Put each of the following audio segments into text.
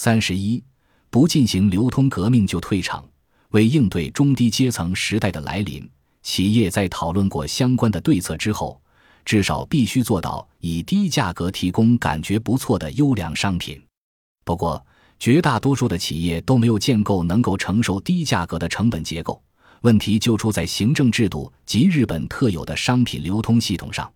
三十一，不进行流通革命就退场。为应对中低阶层时代的来临，企业在讨论过相关的对策之后，至少必须做到以低价格提供感觉不错的优良商品。不过，绝大多数的企业都没有建构能够承受低价格的成本结构。问题就出在行政制度及日本特有的商品流通系统上。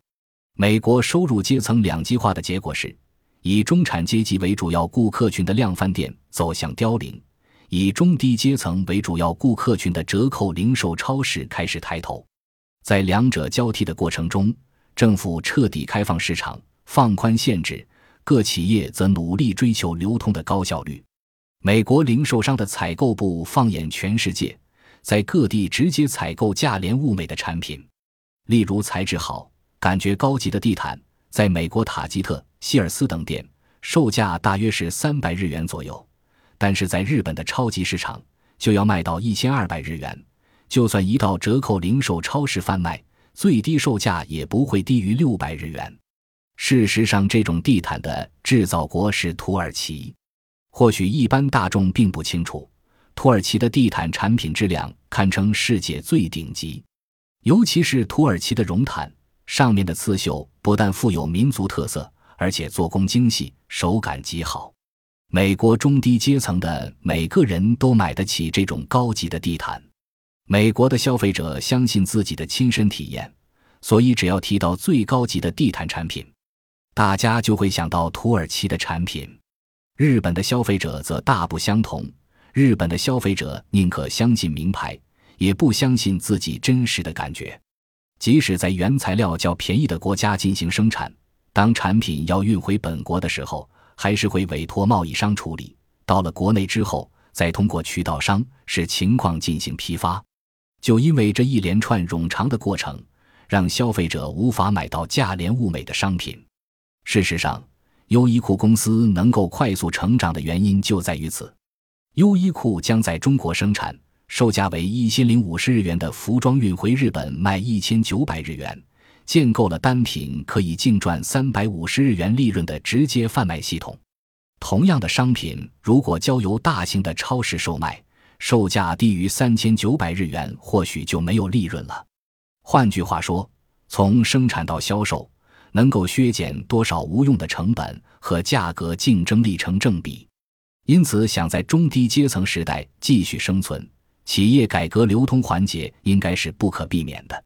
美国收入阶层两极化的结果是，以中产阶级为主要顾客群的量贩店走向凋零。以中低阶层为主要顾客群的折扣零售超市开始抬头，在两者交替的过程中，政府彻底开放市场，放宽限制；各企业则努力追求流通的高效率。美国零售商的采购部放眼全世界，在各地直接采购价廉物美的产品，例如材质好、感觉高级的地毯，在美国塔吉特、希尔斯等店，售价大约是三百日元左右。但是在日本的超级市场，就要卖到一千二百日元。就算一到折扣零售超市贩卖，最低售价也不会低于六百日元。事实上，这种地毯的制造国是土耳其。或许一般大众并不清楚，土耳其的地毯产品质量堪称世界最顶级，尤其是土耳其的绒毯，上面的刺绣不但富有民族特色，而且做工精细，手感极好。美国中低阶层的每个人都买得起这种高级的地毯。美国的消费者相信自己的亲身体验，所以只要提到最高级的地毯产品，大家就会想到土耳其的产品。日本的消费者则大不相同，日本的消费者宁可相信名牌，也不相信自己真实的感觉。即使在原材料较便宜的国家进行生产，当产品要运回本国的时候，还是会委托贸易商处理，到了国内之后，再通过渠道商视情况进行批发。就因为这一连串冗长的过程，让消费者无法买到价廉物美的商品。事实上，优衣库公司能够快速成长的原因就在于此。优衣库将在中国生产，售价为一千零五十日元的服装运回日本卖一千九百日元。建构了单品可以净赚三百五十日元利润的直接贩卖系统。同样的商品，如果交由大型的超市售卖，售价低于三千九百日元，或许就没有利润了。换句话说，从生产到销售，能够削减多少无用的成本和价格竞争力成正比。因此，想在中低阶层时代继续生存，企业改革流通环节应该是不可避免的。